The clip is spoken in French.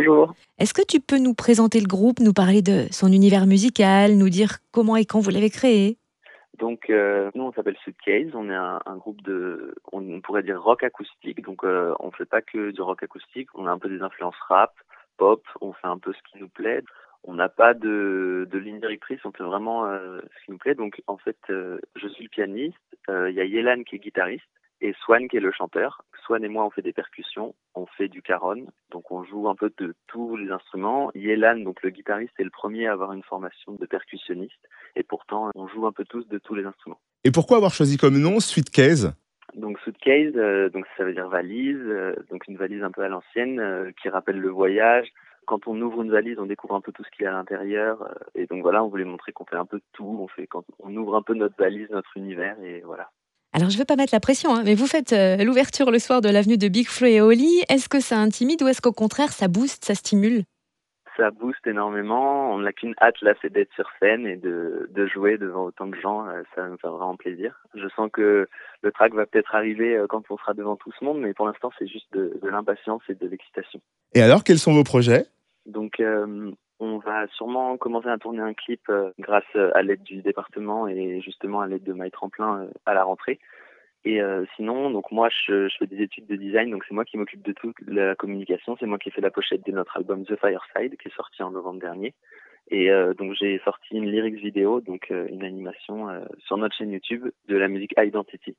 Bonjour. Est-ce que tu peux nous présenter le groupe, nous parler de son univers musical, nous dire comment et quand vous l'avez créé? Donc, euh, nous, on s'appelle Suitcase. On est un, un, groupe de, on pourrait dire rock acoustique. Donc, euh, on fait pas que du rock acoustique. On a un peu des influences rap, pop. On fait un peu ce qui nous plaît. On n'a pas de, de, ligne directrice. On fait vraiment euh, ce qui nous plaît. Donc, en fait, euh, je suis le pianiste. Euh, il y a Yelan qui est guitariste et Swan qui est le chanteur. Swan et moi, on fait des percussions, du caron, donc on joue un peu de tous les instruments. Yelan, donc le guitariste, est le premier à avoir une formation de percussionniste, et pourtant, on joue un peu tous de tous les instruments. Et pourquoi avoir choisi comme nom Suitcase? Donc suitcase, euh, donc ça veut dire valise, euh, donc une valise un peu à l'ancienne euh, qui rappelle le voyage. Quand on ouvre une valise, on découvre un peu tout ce qu'il y a à l'intérieur, euh, et donc voilà, on voulait montrer qu'on fait un peu de tout. On fait quand on ouvre un peu notre valise, notre univers, et voilà. Alors, je ne veux pas mettre la pression, hein, mais vous faites euh, l'ouverture le soir de l'avenue de Big Flo et Oli. Est-ce que ça intimide ou est-ce qu'au contraire, ça booste, ça stimule? Ça booste énormément. On n'a qu'une hâte, là, c'est d'être sur scène et de, de, jouer devant autant de gens. Euh, ça me fait vraiment plaisir. Je sens que le track va peut-être arriver euh, quand on sera devant tout ce monde, mais pour l'instant, c'est juste de, de l'impatience et de l'excitation. Et alors, quels sont vos projets? Sûrement commencer à tourner un clip euh, grâce à l'aide du département et justement à l'aide de My Tremplin euh, à la rentrée. Et euh, sinon, donc moi, je, fais des études de design, donc c'est moi qui m'occupe de toute la communication. C'est moi qui ai fait la pochette de notre album The Fireside, qui est sorti en novembre dernier. Et euh, donc j'ai sorti une lyrics vidéo, donc euh, une animation sur notre chaîne YouTube de la musique Identity.